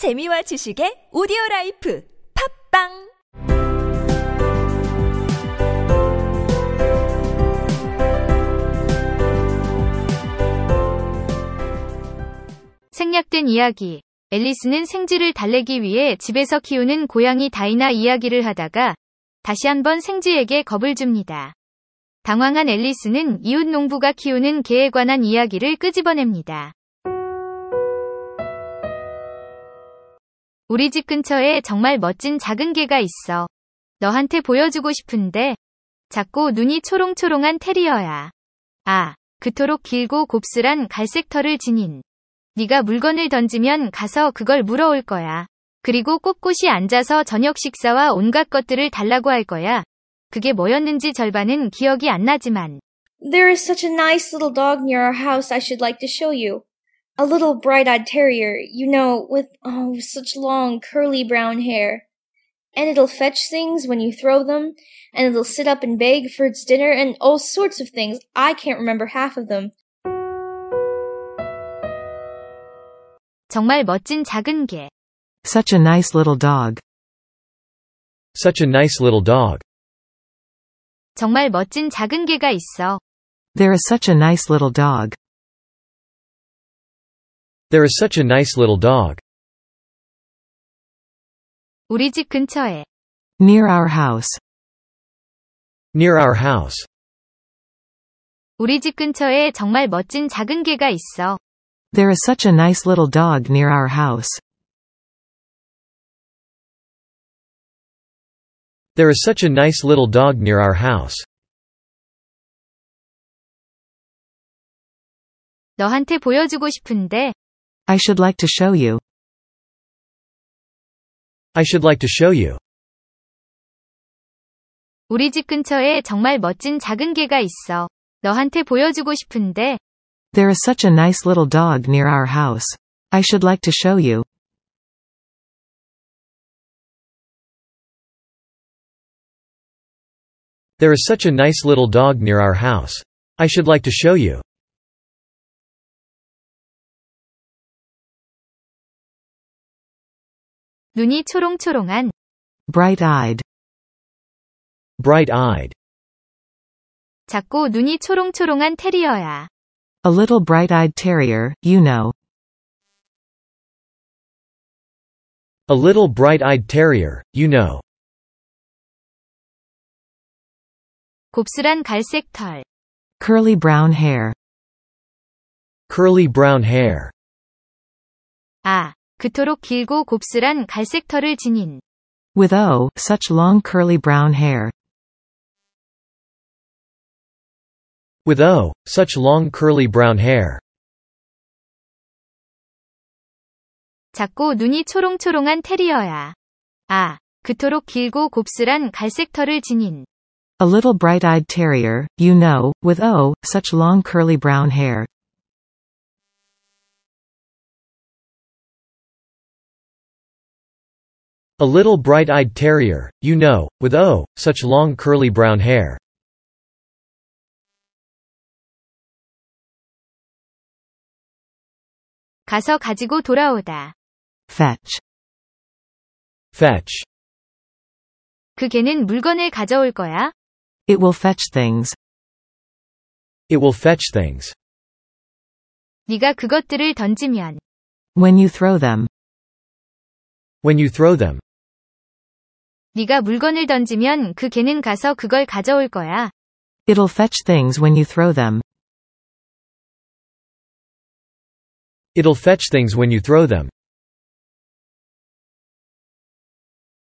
재미와 지식의 오디오 라이프 팝빵 생략된 이야기. 앨리스는 생지를 달래기 위해 집에서 키우는 고양이 다이나 이야기를 하다가 다시 한번 생지에게 겁을 줍니다. 당황한 앨리스는 이웃 농부가 키우는 개에 관한 이야기를 끄집어냅니다. 우리 집 근처에 정말 멋진 작은 개가 있어. 너한테 보여주고 싶은데 작고 눈이 초롱초롱한 테리어야. 아, 그토록 길고 곱슬한 갈색 털을 지닌. 네가 물건을 던지면 가서 그걸 물어올 거야. 그리고 꼿꼿이 앉아서 저녁 식사와 온갖 것들을 달라고 할 거야. 그게 뭐였는지 절반은 기억이 안 나지만. There is such a nice little dog near our house I should like to show you. A little bright-eyed terrier, you know, with, oh, such long curly brown hair. And it'll fetch things when you throw them, and it'll sit up and beg for its dinner, and all sorts of things. I can't remember half of them. 정말 멋진 작은 개. Such a nice little dog. Such a nice little dog. 정말 멋진 작은 개가 있어. There is such a nice little dog. There is such a nice little dog. 우리 집 근처에. Near our house. Near our house. 우리 집 근처에 정말 멋진 작은 개가 있어. There is such a nice little dog near our house. There is such a nice little dog near our house. 너한테 보여주고 싶은데 I should like to show you. I should like to show you. 우리 집 근처에 정말 멋진 작은 개가 있어. 너한테 보여주고 싶은데 There is such a nice little dog near our house. I should like to show you. There is such a nice little dog near our house. I should like to show you. 눈이 초롱초롱한 Bright-eyed. Bright-eyed. 작고 눈이 초롱초롱한 테리어야. A little bright-eyed terrier, you know. A little bright-eyed terrier, you know. 곱슬한 갈색 털. Curly brown hair. Curly brown hair. 아, 그토록 길고 곱슬한 갈색 털을 지닌. With oh, such long curly brown hair. With oh, such long curly brown hair. 작고 눈이 초롱초롱한 테리어야. 아, 그토록 길고 곱슬한 갈색 털을 지닌. A little bright-eyed terrier, you know, with oh, such long curly brown hair. A little bright-eyed terrier, you know, with oh, such long curly brown hair. 가서 가지고 돌아오다. Fetch. Fetch. 그 개는 물건을 가져올 거야? It will fetch things. It will fetch things. 네가 그것들을 던지면. When you throw them. When you throw them. 네가 물건을 던지면 그 개는 가서 그걸 가져올 거야. It'll fetch things when you throw them. It'll fetch things when you throw them.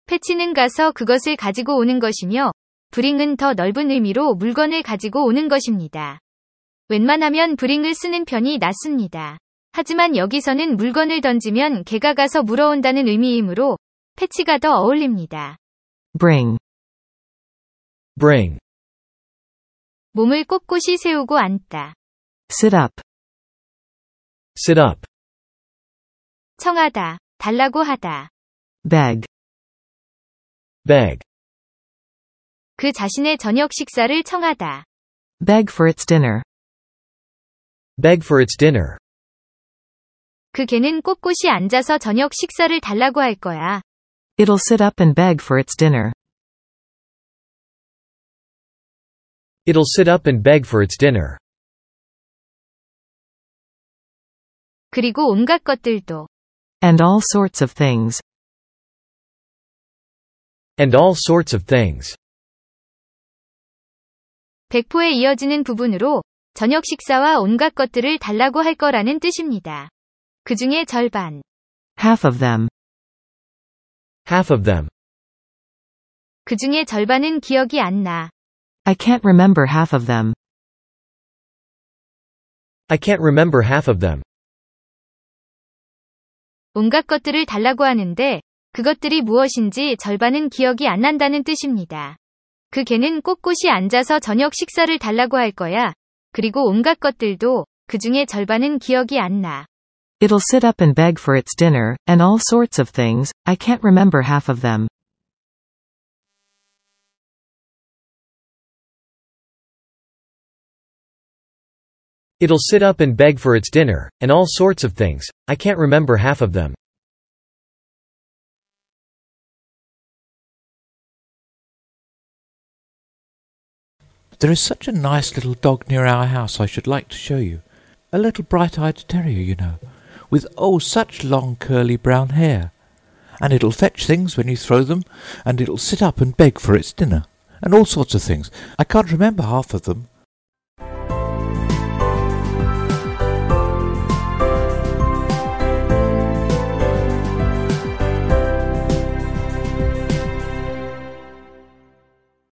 패치는 가서 그것을 가지고 오는 것이며, 브링은 더 넓은 의미로 물건을 가지고 오는 것입니다. 웬만하면 브링을 쓰는 편이 낫습니다. 하지만 여기서는 물건을 던지면 개가 가서 물어온다는 의미이므로, 패치가 더 어울립니다. Bring. Bring. 몸을 꼿꼿이 세우고 앉다. Sit up. Sit up. 청하다. 달라고 하다. Beg. Beg. 그 자신의 저녁 식사를 청하다. Beg for its dinner. Beg for its dinner. 그 개는 꼿꼿이 앉아서 저녁 식사를 달라고 할 거야. It'll sit up and beg for its dinner. It'll sit up and beg for its dinner. 그리고 온갖 것들도. And all sorts of things. And all sorts of things. 백포에 이어지는 부분으로 저녁 식사와 온갖 것들을 달라고 할 거라는 뜻입니다. 그 중에 절반. Half of them. Half of them. 그 중에 절반은 기억이 안 나. I can't remember half of them. I can't remember half of them. 온갖 것들을 달라고 하는데 그것들이 무엇인지 절반은 기억이 안 난다는 뜻입니다. 그 개는 꼿꼿이 앉아서 저녁 식사를 달라고 할 거야. 그리고 온갖 것들도 그 중에 절반은 기억이 안 나. It'll sit up and beg for its dinner, and all sorts of things, I can't remember half of them. It'll sit up and beg for its dinner, and all sorts of things, I can't remember half of them. There is such a nice little dog near our house I should like to show you. A little bright-eyed terrier, you know, with oh such long curly brown hair. And it'll fetch things when you throw them, and it'll sit up and beg for its dinner, and all sorts of things. I can't remember half of them,